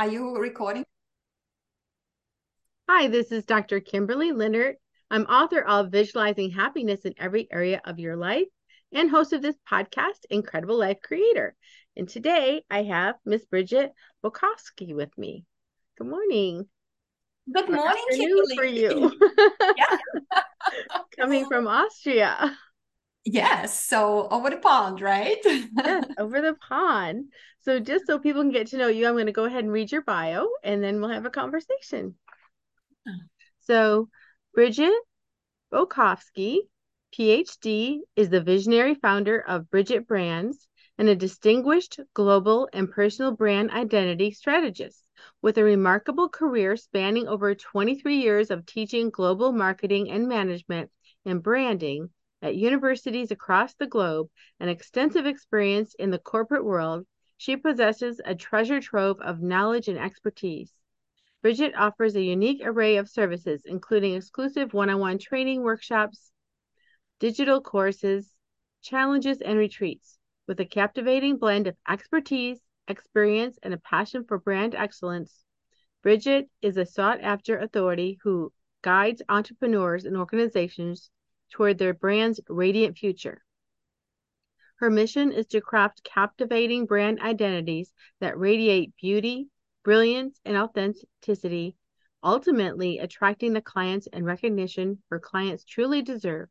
Are you recording? Hi, this is Dr. Kimberly Leonard. I'm author of Visualizing Happiness in Every Area of Your Life and host of this podcast, Incredible Life Creator. And today I have Miss Bridget Bojkowszky with me. Good morning. Good morning, Kimberly. for you. yeah. Coming from Austria. Yes, so over the pond, right? yes, over the pond. So just so people can get to know you, I'm going to go ahead and read your bio and then we'll have a conversation. So, Bridget Bojkowszky, PhD, is the visionary founder of BridgetBrands and a distinguished global and personal brand identity strategist with a remarkable career spanning over 23 years of teaching global marketing and management and branding at universities across the globe and extensive experience in the corporate world, she possesses a treasure trove of knowledge and expertise. Bridget offers a unique array of services, including exclusive one on one training workshops, digital courses, challenges, and retreats. With a captivating blend of expertise, experience, and a passion for brand excellence, Bridget is a sought after authority who guides entrepreneurs and organizations toward their brand's radiant future. Her mission is to craft captivating brand identities that radiate beauty, brilliance, and authenticity, ultimately attracting the clients and recognition her clients truly deserve.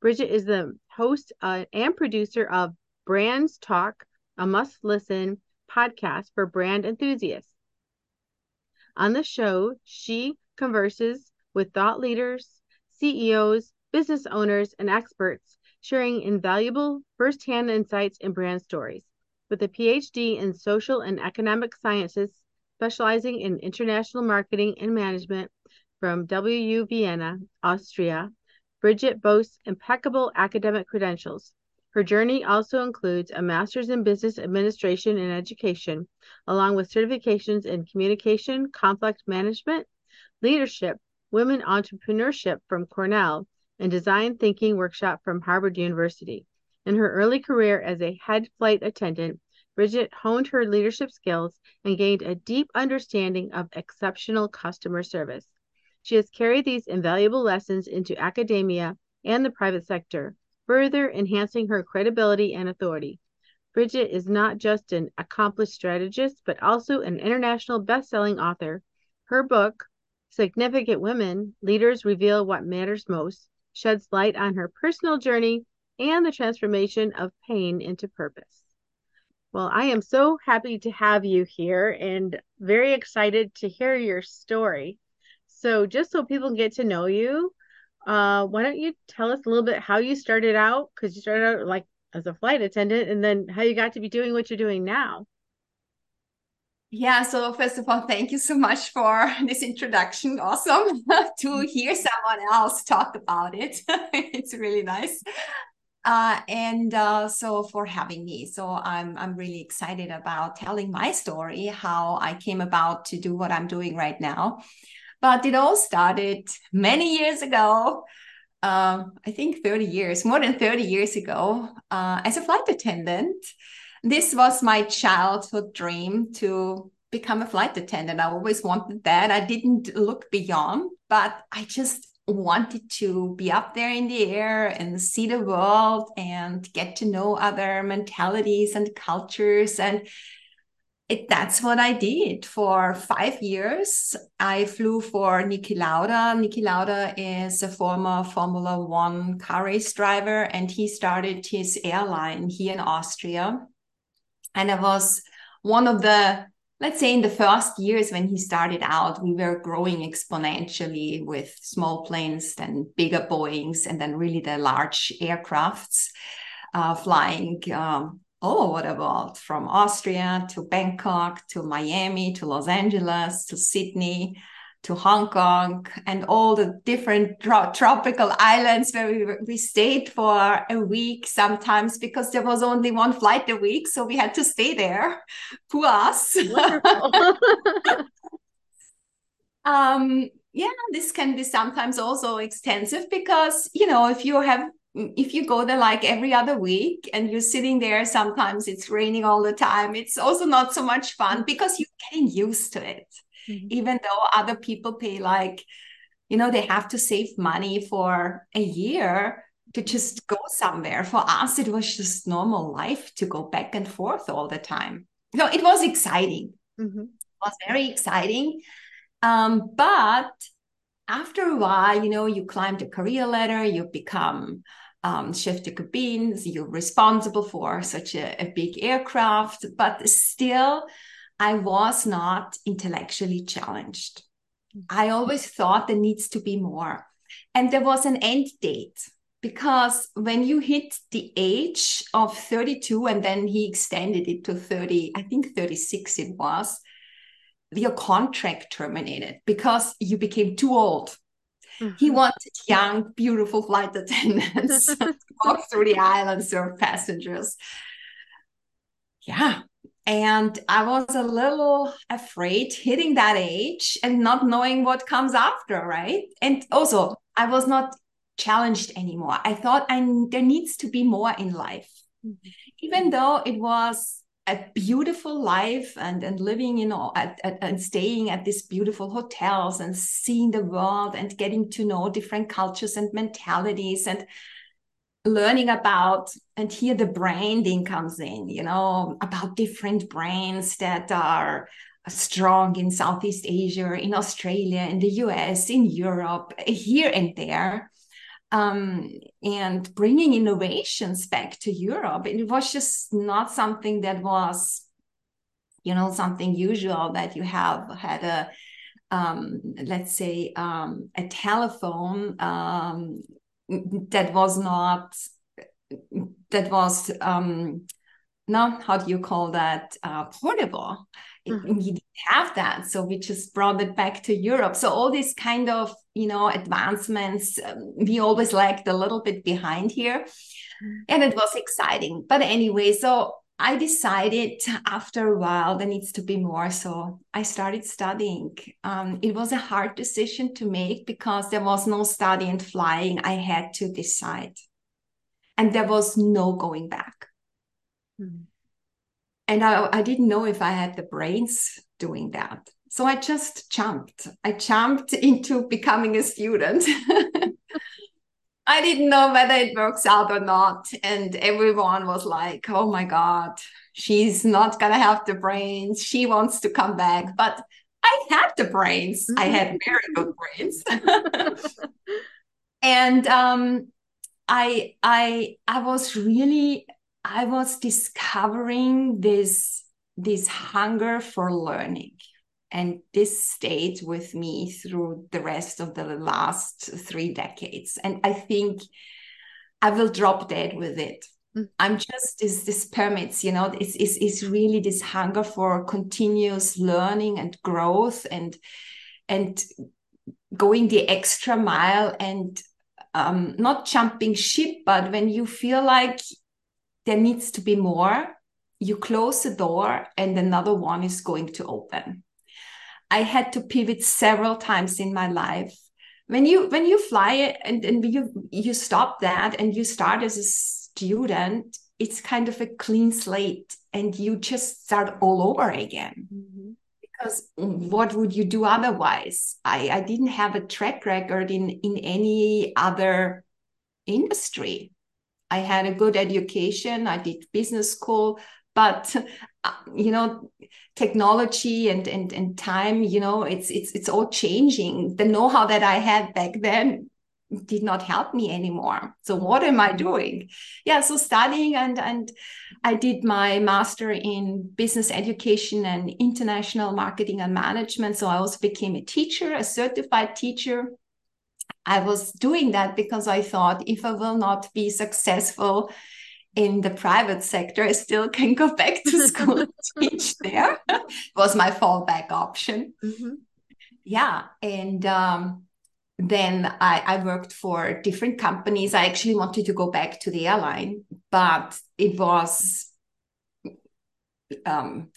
Bridget is the host uh, and producer of BrandsTalk, a must listen podcast for brand enthusiasts. On the show, she converses with thought leaders, CEOs, business owners, and experts sharing invaluable firsthand insights and brand stories. With a PhD in social and economic sciences, specializing in international marketing and management from WU Vienna, Austria, Bridget boasts impeccable academic credentials. Her journey also includes a master's in business administration and education, along with certifications in communication, conflict management, leadership, women entrepreneurship from Cornell, and design thinking workshop from Harvard University. In her early career as a head flight attendant, Bridget honed her leadership skills and gained a deep understanding of exceptional customer service. She has carried these invaluable lessons into academia and the private sector, further enhancing her credibility and authority. Bridget is not just an accomplished strategist, but also an international best-selling author. Her book, Significant Women Leaders Reveal What Matters Most, sheds light on her personal journey and the transformation of pain into purpose. Well, I am so happy to have you here and very excited to hear your story. So, just so people get to know you, uh, why don't you tell us a little bit how you started out? Because you started out like as a flight attendant, and then how you got to be doing what you're doing now. Yeah, so first of all, thank you so much for this introduction. Awesome to mm-hmm. hear someone else talk about it. it's really nice. Uh, and uh, so for having me. So I'm I'm really excited about telling my story, how I came about to do what I'm doing right now. But it all started many years ago. Uh, I think 30 years, more than 30 years ago, uh, as a flight attendant this was my childhood dream to become a flight attendant. I always wanted that. I didn't look beyond, but I just wanted to be up there in the air and see the world and get to know other mentalities and cultures and it, that's what I did for five years. I flew for Niki Lauda. Niki Lauda is a former Formula One car race driver, and he started his airline here in Austria and I was one of the, let's say, in the first years when he started out, we were growing exponentially with small planes, then bigger Boeings, and then really the large aircrafts uh, flying um, all over the world from Austria to Bangkok to Miami to Los Angeles to Sydney to Hong Kong and all the different tro- tropical islands where we, we stayed for a week sometimes because there was only one flight a week. So we had to stay there. Poor us. um, yeah, this can be sometimes also extensive because, you know, if you have if you go there like every other week and you're sitting there, sometimes it's raining all the time. It's also not so much fun mm-hmm. because you're getting used to it. Mm-hmm. Even though other people pay like, you know, they have to save money for a year to just go somewhere. For us, it was just normal life to go back and forth all the time. So it was exciting. Mm-hmm. It was very exciting. Um, but after a while, you know, you climb the career ladder, you become um, chef de cabines, you're responsible for such a, a big aircraft, but still, I was not intellectually challenged. Mm-hmm. I always thought there needs to be more. And there was an end date because when you hit the age of 32 and then he extended it to 30, I think 36 it was, your contract terminated because you became too old Mm-hmm. He wanted young, beautiful flight attendants to walk through the aisle and serve passengers. Yeah. And I was a little afraid hitting that age and not knowing what comes after, right? And also, I was not challenged anymore. I thought I, there needs to be more in life. Mm-hmm. Even though it was a beautiful life and, and living you know at, at, and staying at these beautiful hotels and seeing the world and getting to know different cultures and mentalities and learning about and here the branding comes in you know about different brands that are strong in southeast asia in australia in the us in europe here and there um, and bringing innovations back to Europe. It was just not something that was, you know, something usual that you have had a, um, let's say, um, a telephone um, that was not, that was, um, no, how do you call that, uh, portable. Mm-hmm. We didn't have that, so we just brought it back to Europe. So all these kind of you know advancements, um, we always lagged a little bit behind here, mm-hmm. and it was exciting. But anyway, so I decided after a while there needs to be more. So I started studying. Um, it was a hard decision to make because there was no study and flying. I had to decide, and there was no going back. Mm-hmm and I, I didn't know if I had the brains doing that. So I just jumped. I jumped into becoming a student. I didn't know whether it works out or not. And everyone was like, oh my God, she's not going to have the brains. She wants to come back. But I had the brains. I had very good brains. and um, I, I, I was really I was discovering this this hunger for learning and this stayed with me through the rest of the last three decades and i think i will drop dead with it mm. i'm just this this permits you know it's, it's it's really this hunger for continuous learning and growth and and going the extra mile and um, not jumping ship but when you feel like there needs to be more you close the door and another one is going to open. I had to pivot several times in my life. When you when you fly and, and you you stop that and you start as a student it's kind of a clean slate and you just start all over again. Mm-hmm. Because what would you do otherwise i i didn't have a track record in in any other industry I had a good education. I did business school, but uh, you know, technology and and and time, you know, it's it's it's all changing. The know-how that I had back then did not help me anymore. So what am I doing? Yeah, so studying and and I did my master in business education and international marketing and management. So I also became a teacher, a certified teacher. I was doing that because I thought if I will not be successful in the private sector, I still can go back to school and teach there. was my fallback option. Mm-hmm. Yeah. And um, then I, I, worked for different companies. I actually wanted to go back to the airline, but it was um,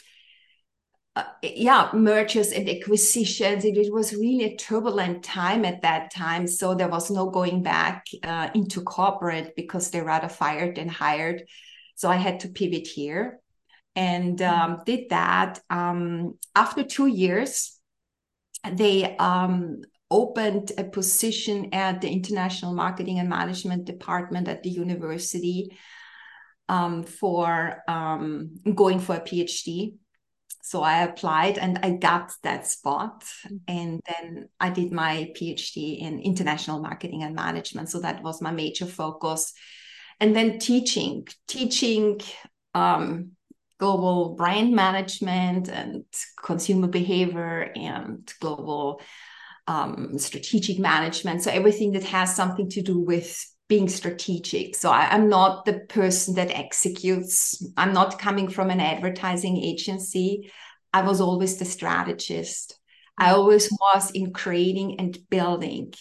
uh, yeah mergers and acquisitions it, it, was really a turbulent time at that time so there was no going back uh, into corporate because they rather fired than hired so i had to pivot here and mm-hmm. um, did that um, after two years they um, opened a position at the international marketing and management department at the university um, for um, going for a phd so I applied and I got that spot. Mm-hmm. And then I did my PhD in international marketing and management. So that was my major focus. And then teaching, teaching um, global brand management and consumer behavior and global um, strategic management. So everything that has something to do with being strategic. So I, am not the person that executes. I'm not coming from an advertising agency. I was always the strategist. I always was in creating and building.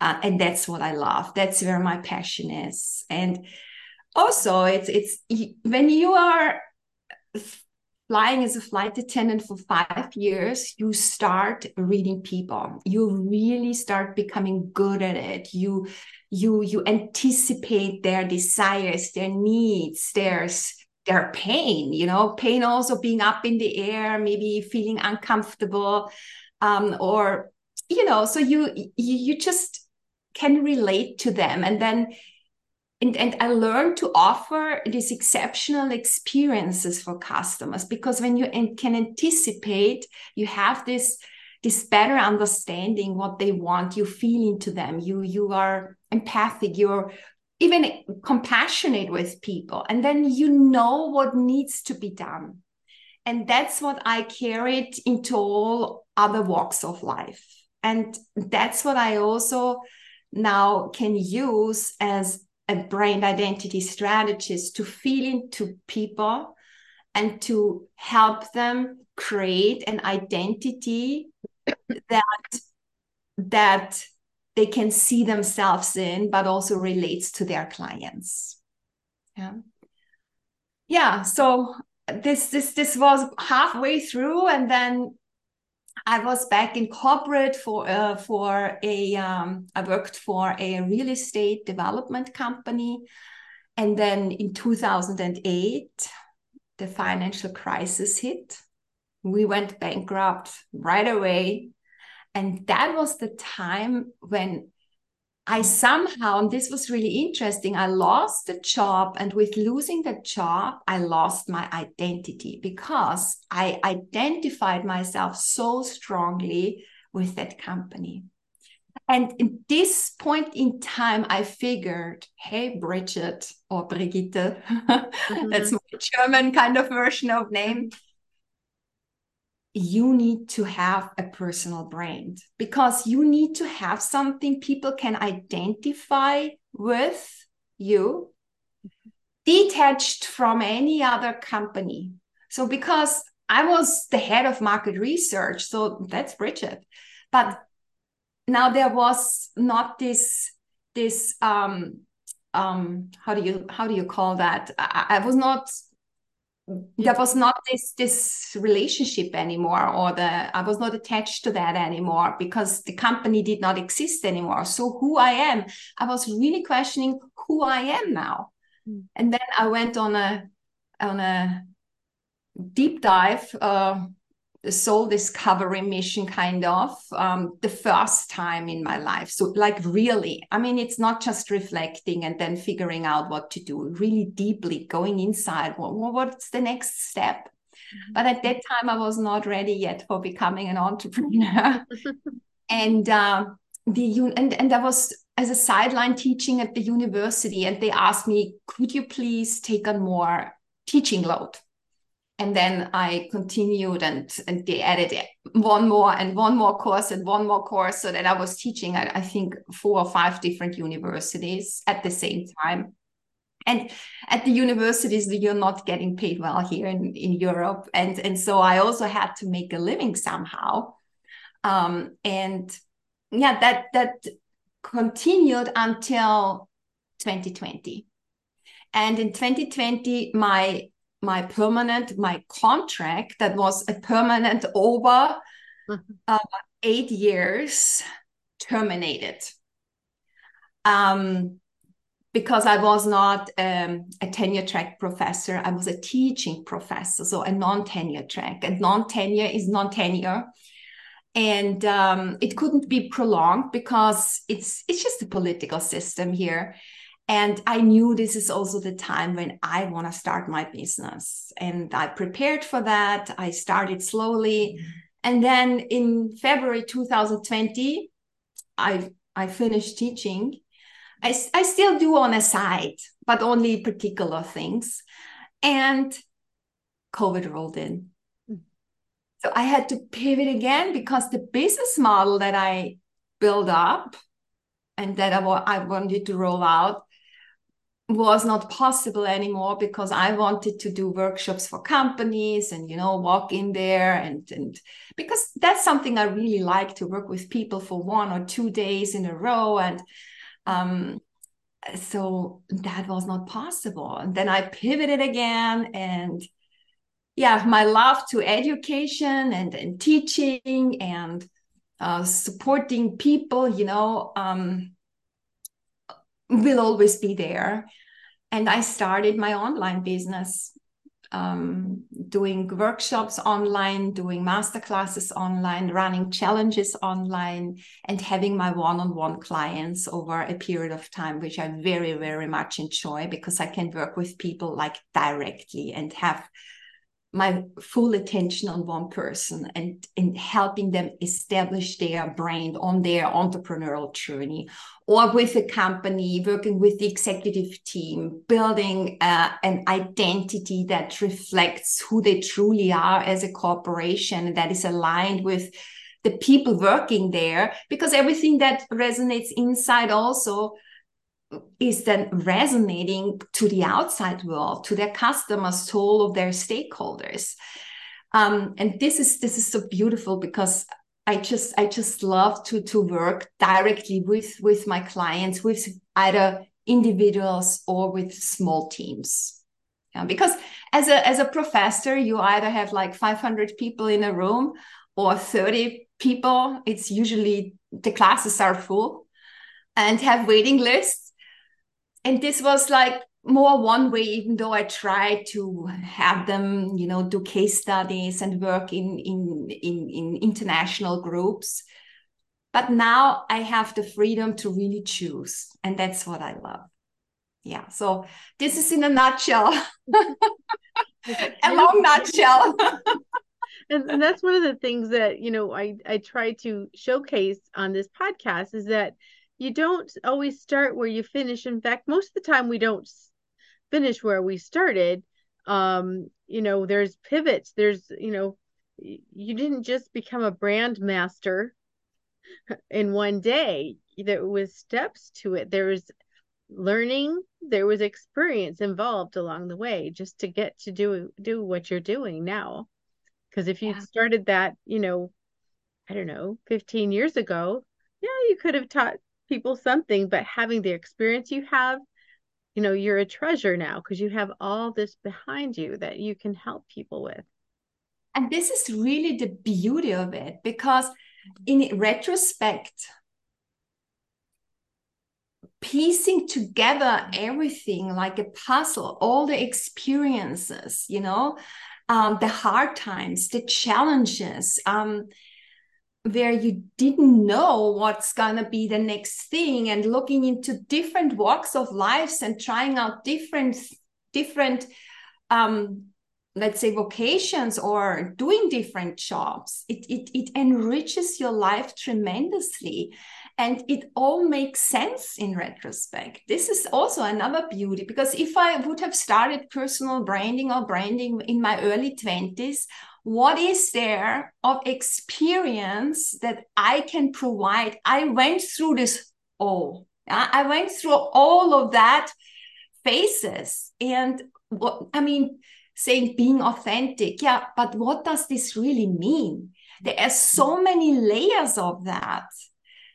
Uh, and that's what I love. That's where my passion is. And also it's it's when you are flying as a flight attendant for five years, you start reading people. You really start becoming good at it. You you you anticipate their desires, their needs, their their pain. You know, pain also being up in the air, maybe feeling uncomfortable, um, or you know. So you you, you just can relate to them, and then and, and I learned to offer these exceptional experiences for customers because when you can anticipate, you have this this better understanding what they want. You feel into them. You you are empathic. You're even compassionate with people, and then you know what needs to be done. And that's what I carried into all other walks of life. And that's what I also now can use as a brand identity strategist to feel into people and to help them create an identity that that they can see themselves in but also relates to their clients. Yeah. Yeah so this this this was halfway through and then I was back in corporate for uh, for a um, I worked for a real estate development company, and then in 2008, the financial crisis hit. We went bankrupt right away, and that was the time when I somehow, and this was really interesting, I lost the job. And with losing the job, I lost my identity because I identified myself so strongly with that company. And in this point in time, I figured, hey, Bridget or Brigitte, mm-hmm. that's my German kind of version of name you need to have a personal brand because you need to have something people can identify with you detached from any other company. So, because I was the head of market research, so that's Bridget. But now there was not this this um um how do you how do you call that I, I was not there was not this this relationship anymore or the i was not attached to that anymore because the company did not exist anymore. So who i am i was really questioning who i am now. Mm. and then i went on a on a deep dive uh, soul discovery mission kind of um, the first time in my life. So like really i mean it's not just reflecting and then figuring out what to do really deeply going inside well, what's the next step? Mm-hmm. but at that time i was not ready yet for becoming an entrepreneur. And uh, the and, and i was as a sideline teaching at the university and they asked me could you please take on more teaching load and then I continued and, and they added one more and one more course and one more course so that I was teaching I, I think four or five different universities at the same time. And at the universities, you're not getting paid well here in, in Europe. And, and so I also had to make a living somehow. Um, and yeah, that that continued until 2020. And in 2020, my my permanent my contract that was a permanent over mm-hmm. uh, eight years terminated um, because I was not um, a tenure track professor, I was a teaching professor, so a non tenure track. And non tenure is non tenure. And um, it couldn't be prolonged because it's it's just a political system here. And I knew this is also the time when I want to start my business. And I prepared for that. I started slowly. And then in February 2020, I I finished teaching I, I still do on a side, but only particular things. And COVID rolled in. Mm. So I had to pivot again because the business model that I built up and that I, I wanted to roll out was not possible anymore because I wanted to do workshops for companies and you know walk in there and and because that's something I really like to work with people for one or two days in a row and um, so that was not possible. And then I pivoted again and yeah, my love to education and, and teaching and uh, supporting people, you know, um, will always be there. And I started my online business um, doing workshops online, doing master classes online, running challenges online, and having my one on one clients over a period of time, which I very, very much enjoy because I can work with people like directly and have my full attention on one person and in helping them establish their brand on their entrepreneurial journey or with a company working with the executive team building uh, an identity that reflects who they truly are as a corporation that is aligned with the people working there because everything that resonates inside also is then resonating to the outside world, to their customers, to all of their stakeholders. Um, and this is this is so beautiful because I just I just love to to work directly with with my clients, with either individuals or with small teams. Yeah, because as a as a professor, you either have like 500 people in a room or 30 people. It's usually the classes are full and have waiting lists and this was like more one way even though i tried to have them you know do case studies and work in in in, in international groups. But now i have the freedom to really choose and that's what i love. Yeah so this is in a nutshell. A long nutshell. And, and that's one of the things that you know i i try to showcase on this podcast is that you don't always start where you finish. In fact, most of the time we don't finish where we started. Um, you know, there's pivots. There's, you know, you didn't just become a brand master in one day. There was steps to it. There was learning. There was experience involved along the way just to get to do do what you're doing now. Because if you yeah. started that, you know, I don't know, 15 years ago, yeah, you could have taught people something, but having the experience you have, you know, you're a treasure now because you have all this behind you that you can help people with. And this is really the beauty of it because in retrospect, piecing together everything like a puzzle, all the experiences, you know, um, the hard times, the challenges, um, where you didn't know what's gonna be the next thing and looking into different walks of lives and trying out different different um let's say vocations or doing different jobs. It, it it enriches your life tremendously. And it all makes sense in retrospect. This is also another beauty because if i would have started personal branding or branding in my early 20s what is there of experience that I can provide? I went through this all. I went through all of that phases. And what I mean, saying being authentic, yeah, but what does this really mean? There are so many layers of that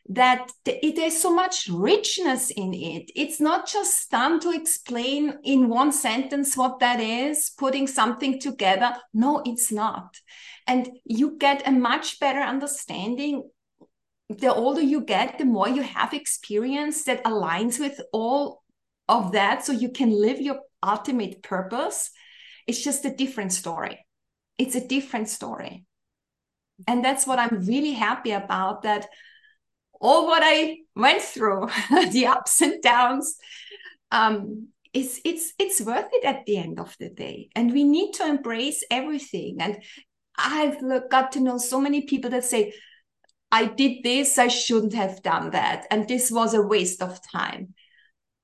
that it has so much richness in it. It's not just done to explain in one sentence what that is, putting something together. No, it's not. And you get a much better understanding. The older you get, the more you have experience that aligns with all of that. So you can live your ultimate purpose. It's just a different story. It's a different story. And that's what I'm really happy about that all what I went through, the ups and downs, um, it's it's it's worth it at the end of the day. And we need to embrace everything. And I've got to know so many people that say, I did this, I shouldn't have done that. And this was a waste of time.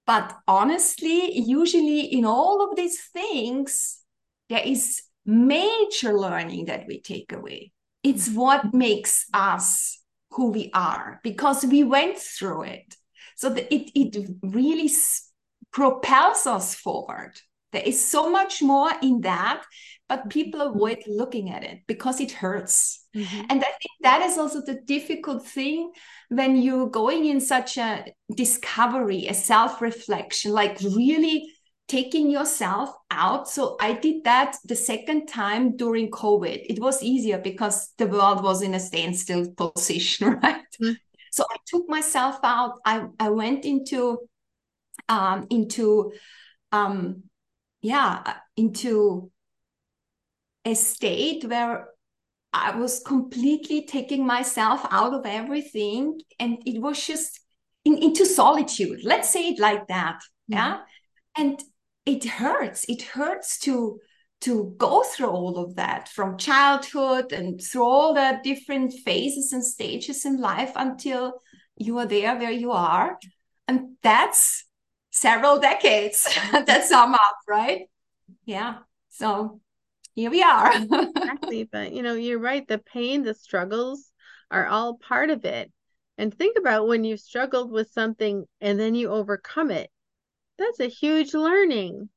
But honestly, usually in all of these things, there is major learning that we take away. It's what makes us who we are because we went through it. So that it, it really propels us forward. There is so much more in that, but people avoid looking at it because it hurts. Mm-hmm. And I think that is also the difficult thing when you're going in such a discovery, a self reflection, like really taking yourself out. So I did that the second time during COVID. It was easier because the world was in a standstill position, right? Mm. So I took myself out. I, I went into um into um yeah into a state where I was completely taking myself out of everything and it was just in, into solitude. Let's say it like that. Mm. Yeah. And it hurts. It hurts to to go through all of that from childhood and through all the different phases and stages in life until you are there where you are. And that's several decades. That sum up right? Yeah. So here we are. Exactly. But you know you're right. The pain the struggles are all part of it. And think about when you've struggled with something and then you overcome it that's a huge learning.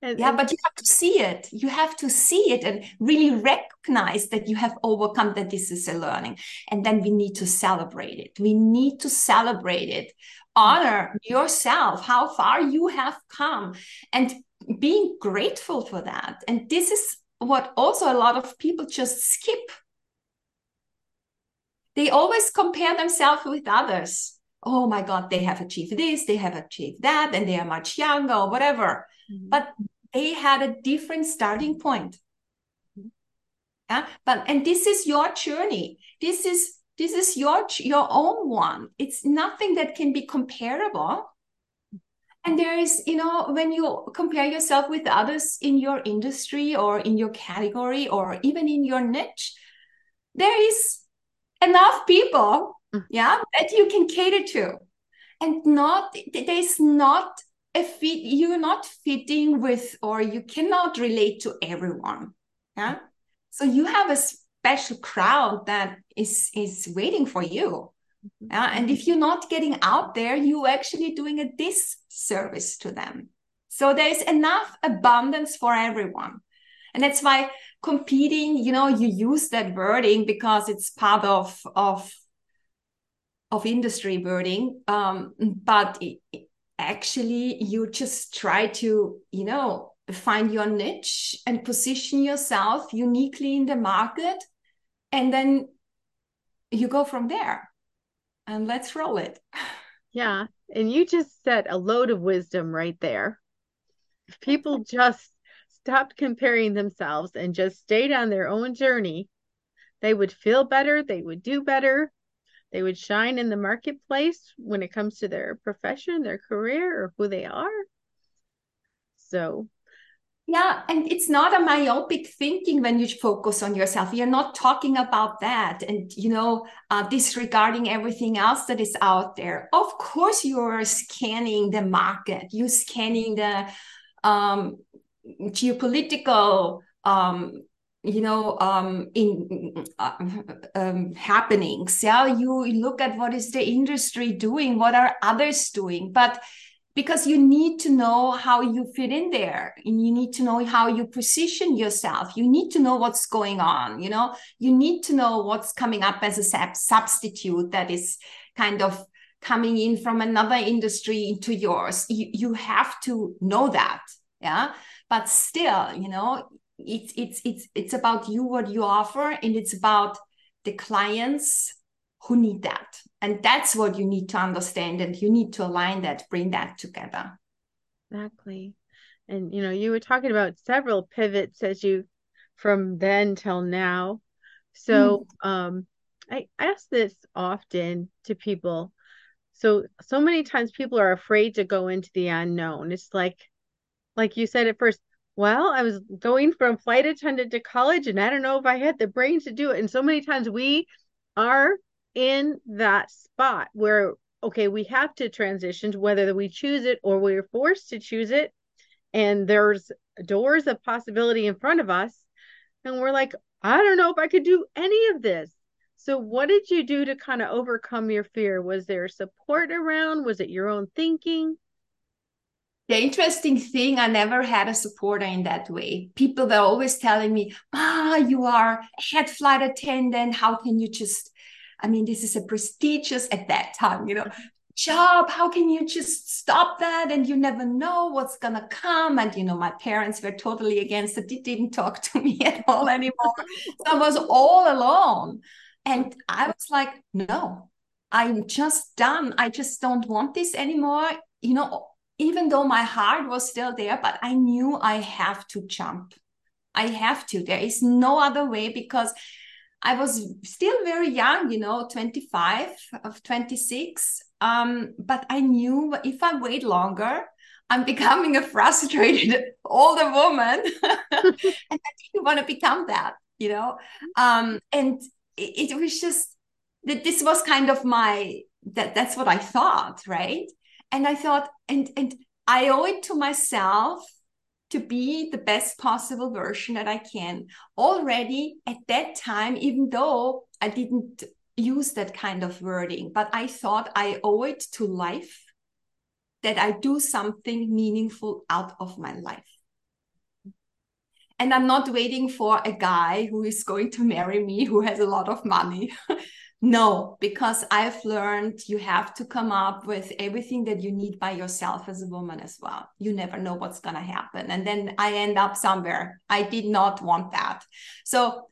And, yeah, but you have to see it. You have to see it and really recognize that you have overcome that this is a learning. And then we need to celebrate it. We need to celebrate it. Honor yourself, how far you have come, and being grateful for that. And this is what also a lot of people just skip. They always compare themselves with others oh my God, they have achieved this, they have achieved that, and they are much younger or whatever. Mm-hmm. But they had a different starting point. Mm-hmm. Yeah. But and this is your journey. This is this is your your own one. It's nothing that can be comparable. And there is, you know, when you compare yourself with others in your industry or in your category or even in your niche, there is enough people Mm. yeah that you can cater to and not there's not a fit you're not fitting with or you cannot relate to everyone yeah so you have a special crowd that is is waiting for you mm-hmm. yeah? and if you're not getting out there you're actually doing a disservice to them so there's enough abundance for everyone and that's why competing you know you use that wording because it's part of of of industry wording um, but it, actually you just try to you know find your niche and position yourself uniquely in the market and then you go from there and let's roll it. Yeah and you just said a load of wisdom right there. If people just stopped comparing themselves and just stayed on their own journey they would feel better they would do better they would shine in the marketplace when it comes to their profession, their career, or who they are. So, yeah, and it's not a myopic thinking when you focus on yourself. You're not talking about that and, you know, uh, disregarding everything else that is out there. Of course, you're scanning the market, you're scanning the um, geopolitical um, you know um, in uh, um, happenings. Yeah you look at what is the industry doing what are others doing but because you need to know how you fit in there and you need to know how you position yourself. You need to know what's going on you know? You need to know what's coming up as a sub- substitute that is kind of coming in from another industry into yours. You, you have to know that yeah? But still you know it's it's it's it's about you what you offer and it's about the clients who need that. And that's what you need to understand and you need to align that bring that together. Exactly. And you know you were talking about several pivots as you from then till now. So mm. um i ask this often to people. So so many times people are afraid to go into the unknown. It's like like you said at first well i was going from flight attendant to college and i don't know if i had the brains to do it. And so many times we are in that spot where okay we have to transition whether we choose it or we're forced to choose it and there's doors of possibility in front of us and we're like i don't know if i could do any of this. So what did you do to kind of overcome your fear? Was there support around? Was it your own thinking the interesting thing, I never had a supporter in that way. People were always telling me, ah, you are a head flight attendant. How can you just I mean, this is a prestigious at that time, you know, job. How can you just stop that? And you never know what's to come. And, you know, my parents were totally against it. They didn't talk to me at all anymore. so I was all alone. And I was like, no, I'm just done. I just don't want this anymore. You know, even though my heart was still there, but I knew I have to jump. I have to. There is no other way because I was still very young, you know, 25 of 26. Um, but I knew if I wait longer, I'm becoming a frustrated older woman. and I didn't want to become that, you know. Um, and it, it was just that this was kind of my that that's what I thought, right? And I thought, and and I owe it to myself to be the best possible version that I can already at that time, even though I didn't use that kind of wording, but I thought I owe it to life that I do something meaningful out of my life. And I'm not waiting for a guy who is going to marry me who has a lot of money. No, because I've learned you have to come up with everything that you need by yourself as a woman as well. You never know what's going to happen. And then I end up somewhere. I did not want that. So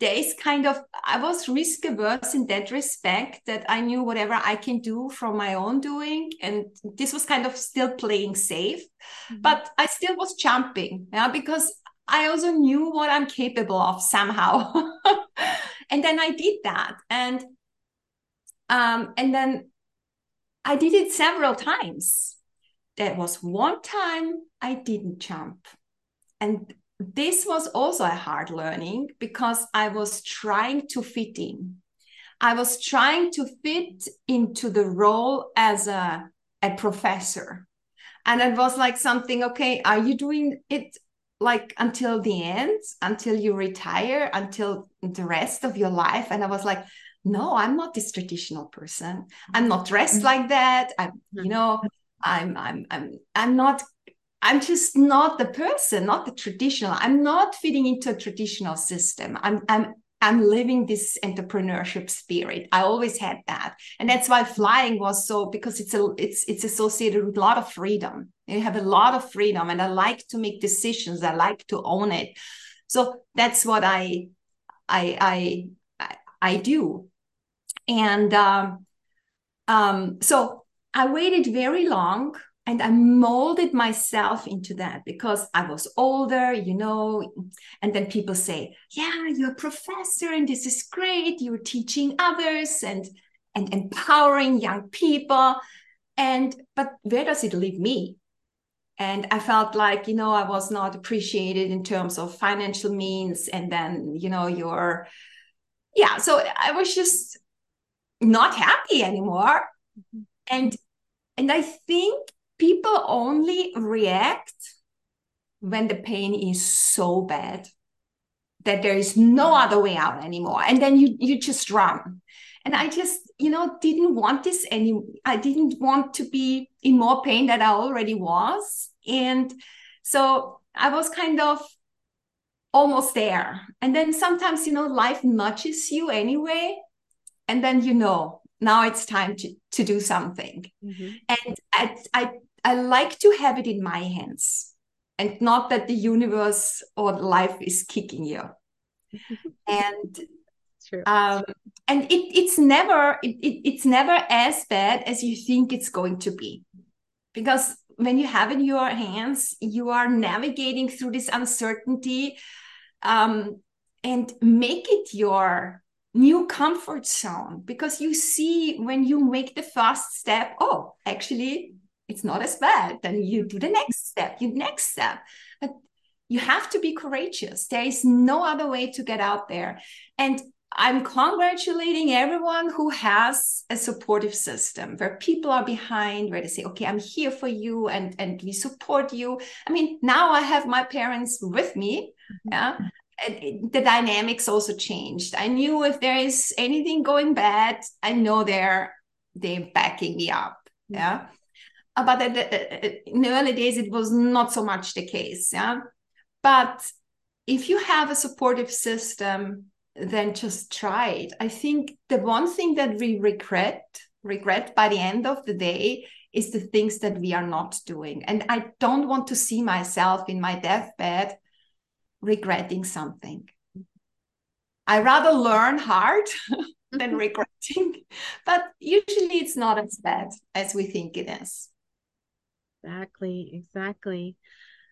there is kind of, I was risk averse in that respect that I knew whatever I can do from my own doing. And this was kind of still playing safe, mm-hmm. but I still was jumping yeah, because I also knew what I'm capable of somehow. and then I did that. And um, and then I did it several times. There was one time I didn't jump. And this was also a hard learning because I was trying to fit in. I was trying to fit into the role as a, a professor. And it was like something, okay, are you doing it like until the end, until you retire, until the rest of your life. And I was like, no, I'm not this traditional person. I'm not dressed mm-hmm. like that. I'm, you mm-hmm. know, I'm, I'm, I'm, I'm not. I'm just not the person, not the traditional. I'm not fitting into a traditional system. I'm, I'm I'm living this entrepreneurship spirit. I always had that. And that's why flying was so because it's a it's it's associated with a lot of freedom. You have a lot of freedom and I like to make decisions. I like to own it. So that's what I I I I, do. And um, um, so I waited very long and I molded myself into that because I was older, you know. And then people say, "Yeah, you're a professor, and this is great. You're teaching others and and empowering young people." And but where does it leave me? And I felt like you know I was not appreciated in terms of financial means, and then you know you're, yeah. So I was just not happy anymore, mm-hmm. and and I think people only react when the pain is so bad that there is no other way out anymore and then you you just run. And i just you know didn't want this any i didn't want to be in more pain than i already was. And so i was kind of almost there. And then sometimes you know life nudges you anyway. And then you know now it's time to to do something mm-hmm. and I, I i like to have it in my hands and not that the universe or life is kicking you and True. Um, and it, it's never it, it, it's never as bad as you think it's going to be because when you have it in your hands you are navigating through this uncertainty um, and make it your new comfort zone because you see when you make the first step oh actually it's not as bad. Then you do the next step you next step. But you have to be courageous. There is no other way to get out there. And i'm congratulating everyone who has a supportive system where people are behind where they say okay i'm here for you and and we support you. I mean now i have my parents with me mm-hmm. yeah the dynamics also changed. I knew if there is anything going bad i know they're they're backing me up. Mm-hmm. yeah. Uh, but uh, uh, in the early days it was not so much the case. Yeah. But if you have a supportive system then just try it. I think the one thing that we regret regret by the end of the day is the things that we are not doing. And i don't want to see myself in my deathbed regretting something i rather learn hard than regretting but usually it's not as bad as we think it is Exactly, exactly.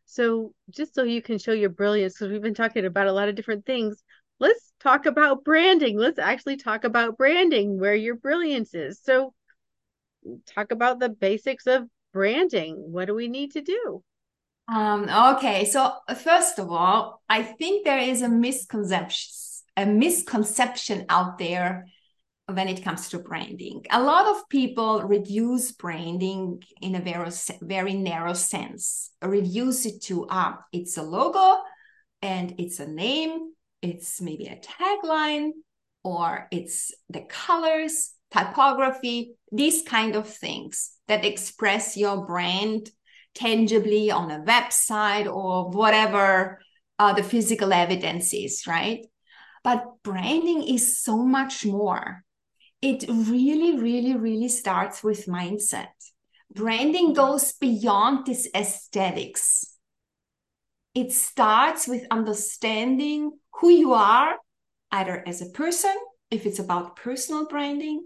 So, just so you can show your brilliance, because we've been talking about a lot of different things, let's talk about branding. Let's actually talk about branding, where your brilliance is. So, talk about the basics of branding. What do we need to do? Um, okay, so first of all, I think there is a misconception, a misconception out there when it comes to branding. A lot of people reduce branding in a very, very narrow sense, reduce it to um, it's a logo and it's a name, it's maybe a tagline, or it's the colors, typography, these kind of things that express your brand tangibly on a website or whatever uh, the physical evidence is, right? But branding is so much more it really, really, really starts with mindset. Branding goes beyond this aesthetics. It starts with understanding who you are, either as a person, if it's about personal branding,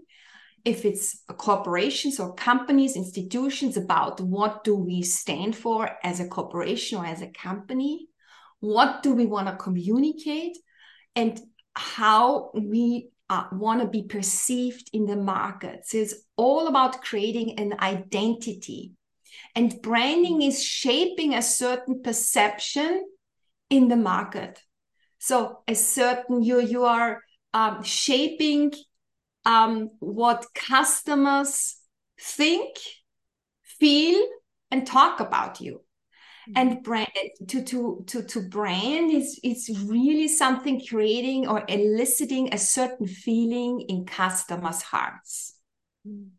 if it's corporations or companies, institutions, about what do we stand for as a corporation or as a company, what do we want to communicate, and how we uh, want to be perceived in the markets. It's all about creating an identity. And branding is shaping a certain perception in the market. So a certain you you are um, shaping um, what customers think, feel, and talk about you. And brand to to to to brand is it's really something creating or eliciting a certain feeling in customers hearts. Mm.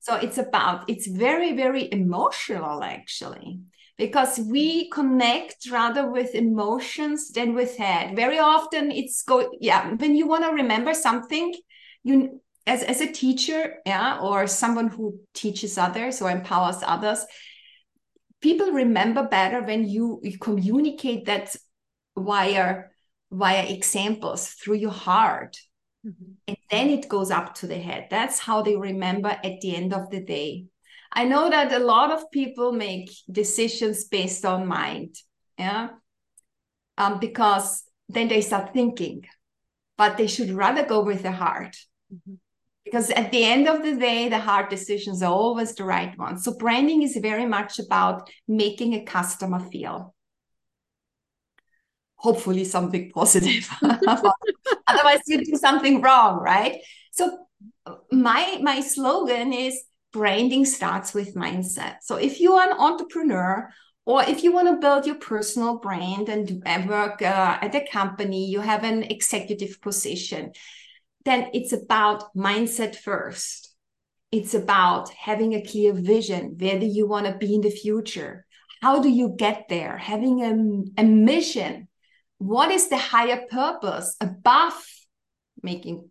so it's about it's very very emotional actually because we connect rather with emotions than with head. Very often it's go yeah when you want to remember something you as, as a teacher yeah or someone who teaches others or empowers others people remember better when you, you communicate that via via examples through your heart. Mm-hmm. and then it goes up to the head. That's how they remember at the end of the day. I know that a lot of people make decisions based on mind yeah um, because then they start thinking but they should rather go with the heart. Mm-hmm because at the end of the day the hard decisions are always the right ones so branding is very much about making a customer feel. Hopefully something positive. Otherwise you do something wrong right? So my my slogan is branding starts with mindset. So if you are an entrepreneur or if you want to build your personal brand and work uh, at a company, you have an executive position, then it's about mindset first. It's about having a clear vision. Where do you want to be in the future? How do you get there? Having a, a mission. What is the higher purpose above making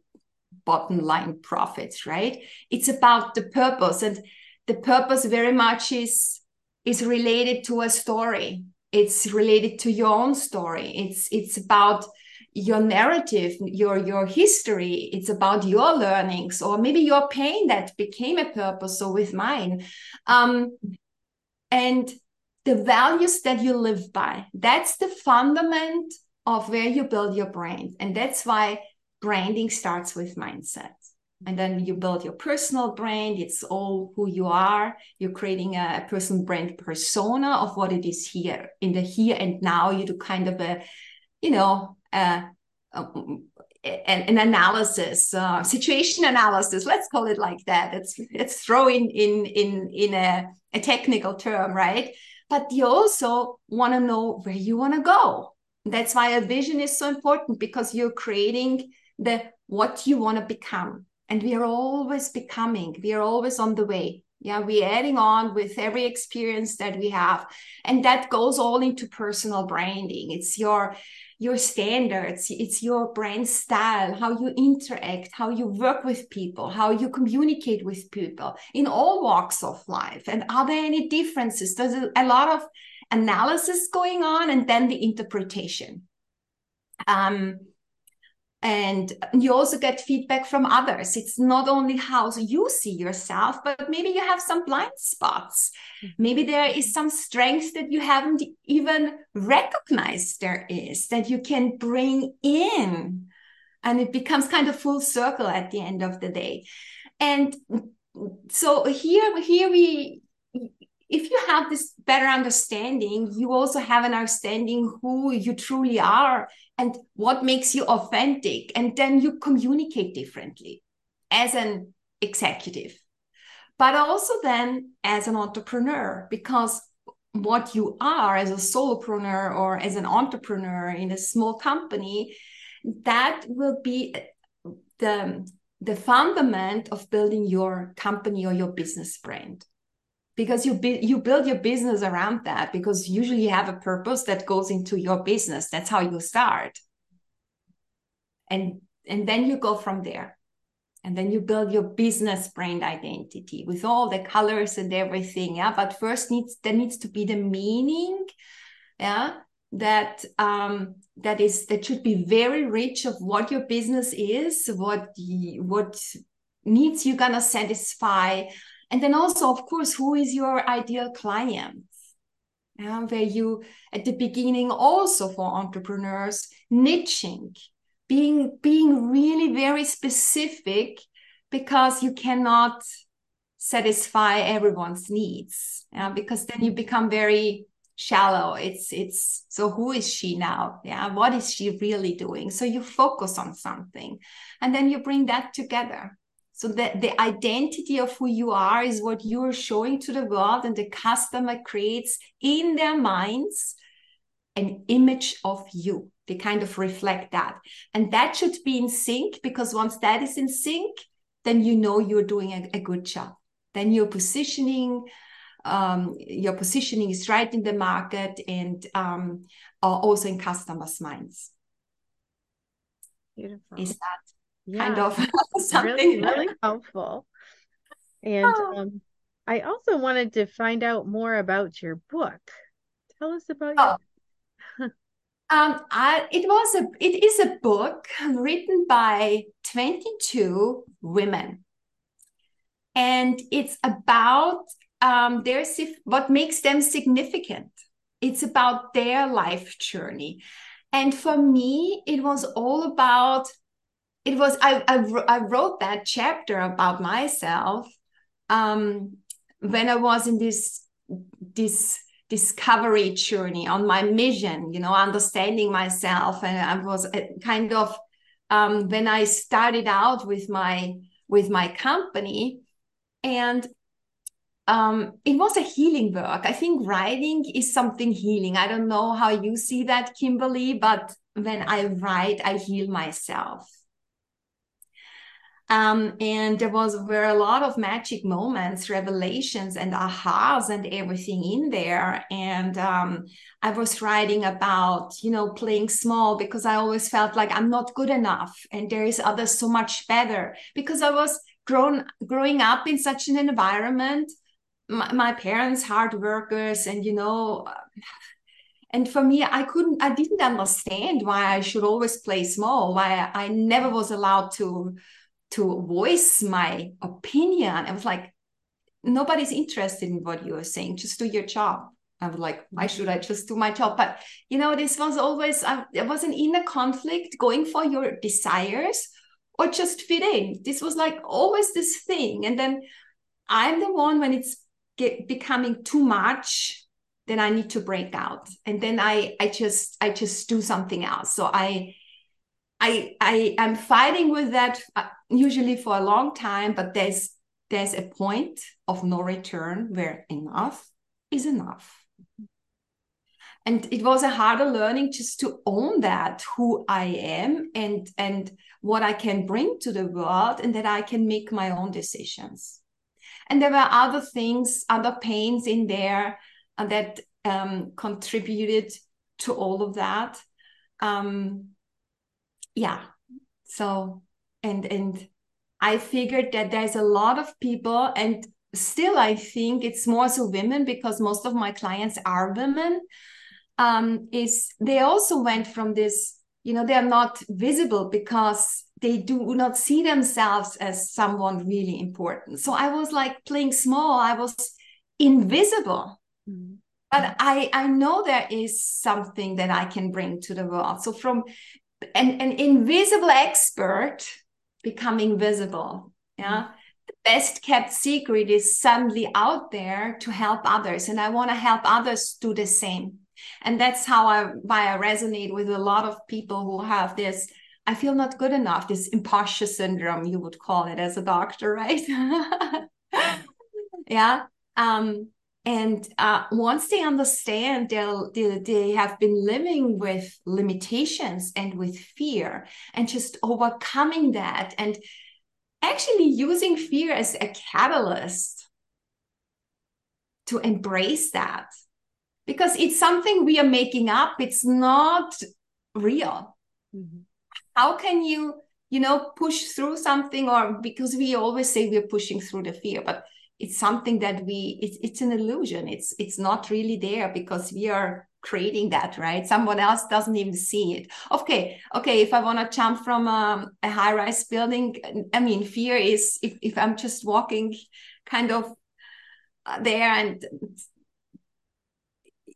bottom line profits, right? It's about the purpose. And the purpose very much is is related to a story it's related to your own story it's it's about your narrative your your history it's about your learnings or maybe your pain that became a purpose so with mine. Um and the values that you live by that's the fundament of where you build your brand and that's why branding starts with mindset. And then you build your personal brand. It's all who you are. You're creating a personal brand persona of what it is here in the here and now. You do kind of a you know an, an, analysis uh, situation analysis. Let's call it like that. It's it's throwing in in in a, a technical term right? But you also want to know where you want to go. That's why a vision is so important because you're creating the what you want to become. And we are always becoming. We are always on the way. Yeah we're adding on with every experience that we have. And that goes all into personal branding. It's your your standards it's your brand style how you interact how you work with people how you communicate with people in all walks of life. And are there any differences? There's a lot of analysis going on and then the interpretation. Um and you also get feedback from others. It's not only how you see yourself but maybe you have some blind spots. Mm-hmm. maybe there is some strength that you haven't even recognized there is that you can bring in. And it becomes kind of full circle at the end of the day. And so here here we if you have this better understanding, you also have an understanding who you truly are and what makes you authentic. And then you communicate differently as an executive, but also then as an entrepreneur, because what you are as a solopreneur or as an entrepreneur in a small company, that will be the, the fundament of building your company or your business brand because you be, you build your business around that because usually you have a purpose that goes into your business. That's how you start. And and then you go from there. And then you build your business brand identity with all the colors and everything yeah? But first needs there needs to be the meaning yeah? That um that is that should be very rich of what your business is what what needs you're gonna satisfy and then also, of course, who is your ideal client? Um, where you, at the beginning, also for entrepreneurs, niching, being being really very specific, because you cannot satisfy everyone's needs. Yeah, because then you become very shallow it's it's so who is she now yeah what is she really doing so you focus on something and then you bring that together so that the identity of who you are is what you're showing to the world, and the customer creates in their minds an image of you. They kind of reflect that. And that should be in sync because once that is in sync, then you know you're doing a, a good job. Then your positioning, um, your positioning is right in the market and um, also in customers' minds. Beautiful. Is that yeah. kind of something really, really helpful. And oh. um, I also wanted to find out more about your book. Tell us about oh. your um, I, it was a it is a book written by 22 women. And it's about um, their what makes them significant. It's about their life journey. And for me, it was all about it was I, I, I wrote that chapter about myself um, when I was in this this discovery journey on my mission, you know, understanding myself, and I was uh, kind of um, when I started out with my with my company, and um, it was a healing work. I think writing is something healing. I don't know how you see that, Kimberly, but when I write, I heal myself. Um, and there was were a lot of magic moments, revelations, and ahas, and everything in there. And um, I was writing about, you know, playing small because I always felt like I'm not good enough, and there is others so much better. Because I was grown growing up in such an environment, my, my parents hard workers, and you know and for me i couldn't i didn't understand why i should always play small why i never was allowed to to voice my opinion. I was like, nobody's interested in what you are saying. Just do your job. I was like, why should I just do my job? But you know, this was always uh, it was an inner conflict going for your desires or just fit in. This was like always this thing. And then I'm the one when it's get, becoming too much, then I need to break out. And then I I just I just do something else. So I I I am fighting with that uh, usually for a long time, but there's there's a point of no return where enough is enough. And it was a harder learning just to own that who I am and and what I can bring to the world and that I can make my own decisions. And there were other things, other pains in there uh, that um, contributed to all of that. Um, yeah. So and and i figured that there's a lot of people and still i think it's more so women because most of my clients are women. Um, is they also went from this you know they're not visible because they do not see themselves as someone really important. So i was like playing small. I was invisible. Mm-hmm. but i i know there is something that i can bring to the world. So from an, an invisible expert becoming visible. Yeah. The best kept secret is suddenly out there to help others. And I want to help others do the same. And that's how I why I resonate with a lot of people who have this I feel not good enough, this imposter syndrome, you would call it as a doctor, right? yeah. Um, and uh, once they understand they'll, they, they have been living with limitations and with fear and just overcoming that and actually using fear as a catalyst to embrace that. Because it's something we are making up. It's not real. Mm-hmm. how can you you know push through something or because we always say we're pushing through the fear but it's something that we it's it's an illusion. It's it's not really there because we are creating that right? Someone else doesn't even see it. Okay okay if i want to jump from um, a high rise building i mean fear is if, if i'm just walking kind of uh, there and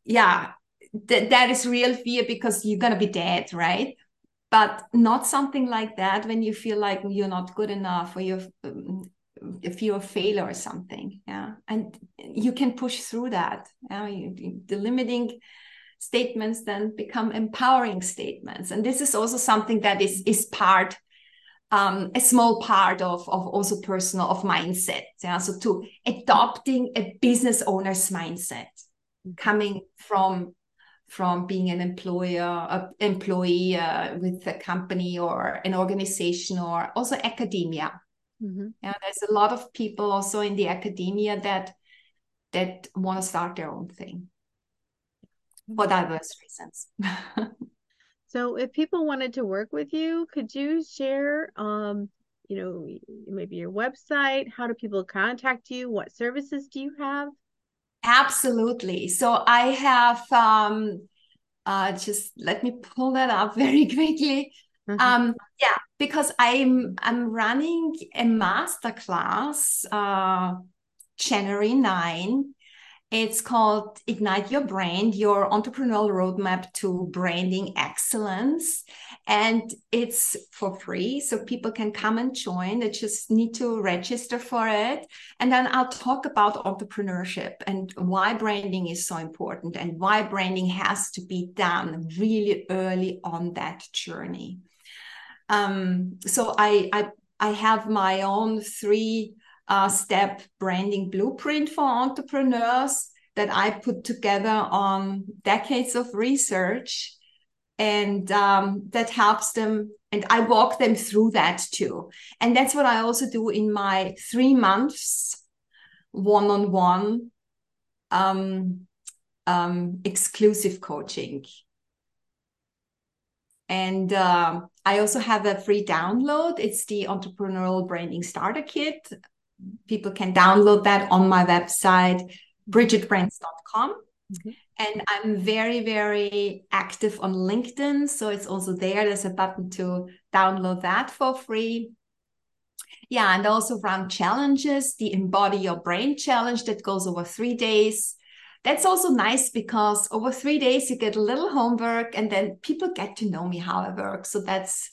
yeah th- that is real fear because you're going to be dead right? But not something like that when you feel like you're not good enough or you're um, a fear of failure or something yeah. And you can push through that yeah? You, the limiting statements then become empowering statements. And this is also something that is is part um, a small part of, of also personal of mindset yeah. So to adopting a business owner's mindset coming from from being an employer a employee uh, with a company or an organization or also academia Mm-hmm. Yeah, there's a lot of people also in the academia that that want to start their own thing for mm-hmm. diverse reasons. so, if people wanted to work with you, could you share, um, you know, maybe your website? How do people contact you? What services do you have? Absolutely. So, I have. Um, uh, just let me pull that up very quickly. Mm-hmm. Um, yeah, because I'm I'm running a masterclass uh, January 9. It's called Ignite Your Brand, your entrepreneurial roadmap to branding excellence. And it's for free. So people can come and join. They just need to register for it. And then I'll talk about entrepreneurship and why branding is so important and why branding has to be done really early on that journey. Um, so I, I I have my own three uh, step branding blueprint for entrepreneurs that I put together on decades of research. And um, that helps them. And I walk them through that too. And that's what I also do in my three months one on one exclusive coaching. And uh, I also have a free download. It's the Entrepreneurial Branding Starter Kit. People can download that on my website, bridgetbrands.com. Mm-hmm. And I'm very, very active on LinkedIn. So it's also there. There's a button to download that for free. Yeah, and also run challenges, the Embody Your Brand challenge that goes over three days. That's also nice because over three days you get a little homework and then people get to know me how I work. So that's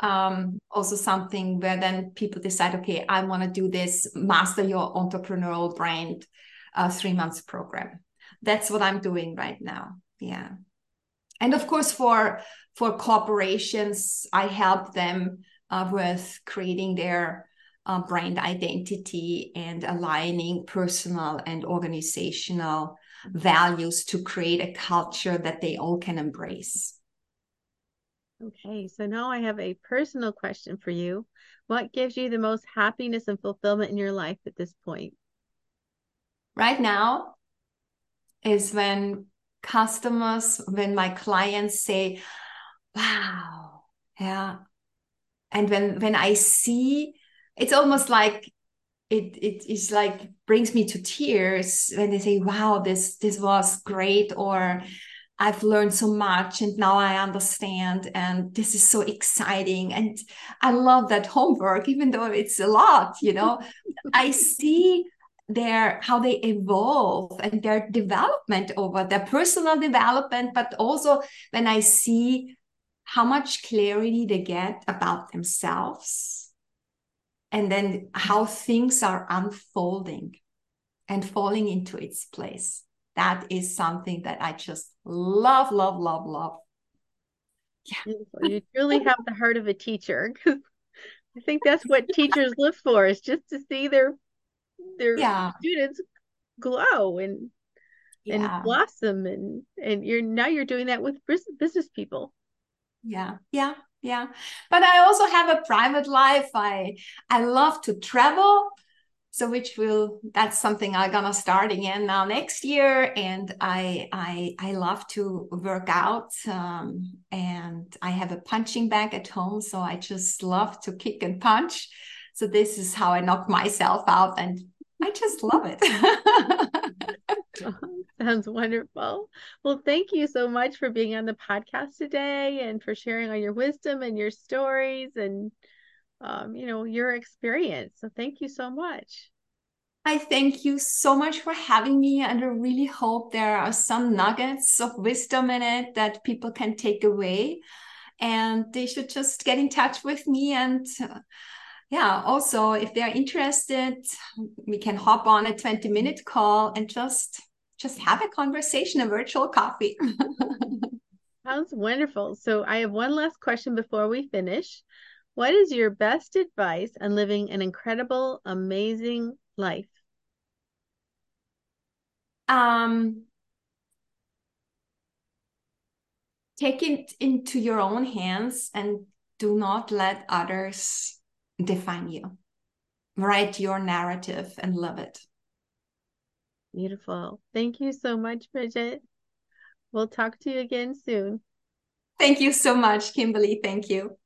um, also something where then people decide, okay, I want to do this master your entrepreneurial brand uh, three months program. That's what I'm doing right now. Yeah. And of course, for for corporations, I help them uh, with creating their uh, brand identity and aligning personal and organizational values to create a culture that they all can embrace. Okay, so now I have a personal question for you. What gives you the most happiness and fulfillment in your life at this point? Right now is when customers, when my clients say, wow, yeah. And when when I see, it's almost like it it is like brings me to tears when they say wow this this was great or I've learned so much and now I understand and this is so exciting. And I love that homework even though it's a lot you know? I see their how they evolve and their development over their personal development but also when I see how much clarity they get about themselves and then how things are unfolding and falling into its place. That is something that I just love, love, love, love. Yeah. You truly have the heart of a teacher. I think that's what teachers live for is just to see their their yeah. students glow and yeah. and blossom and and you're now you're doing that with business people. Yeah. Yeah yeah. But i also have a private life. I i love to travel so which will that's something i'm gonna start again now next year. And i i i love to work out um, and i have a punching bag at home so i just love to kick and punch. So this is how i knock myself out and i just love it Sounds wonderful. Well, thank you so much for being on the podcast today and for sharing all your wisdom and your stories and um, you know, your experience. So thank you so much. I thank you so much for having me, and I really hope there are some nuggets of wisdom in it that people can take away. And they should just get in touch with me. And uh, yeah, also, if they're interested, we can hop on a 20 minute call and just just have a conversation, a virtual coffee. Sounds wonderful. So I have one last question before we finish. What is your best advice on living an incredible, amazing life? Um, take it into your own hands and do not let others define you. Write your narrative and love it. Beautiful. Thank you so much, Bridget. We'll talk to you again soon. Thank you so much, Kimberly. Thank you.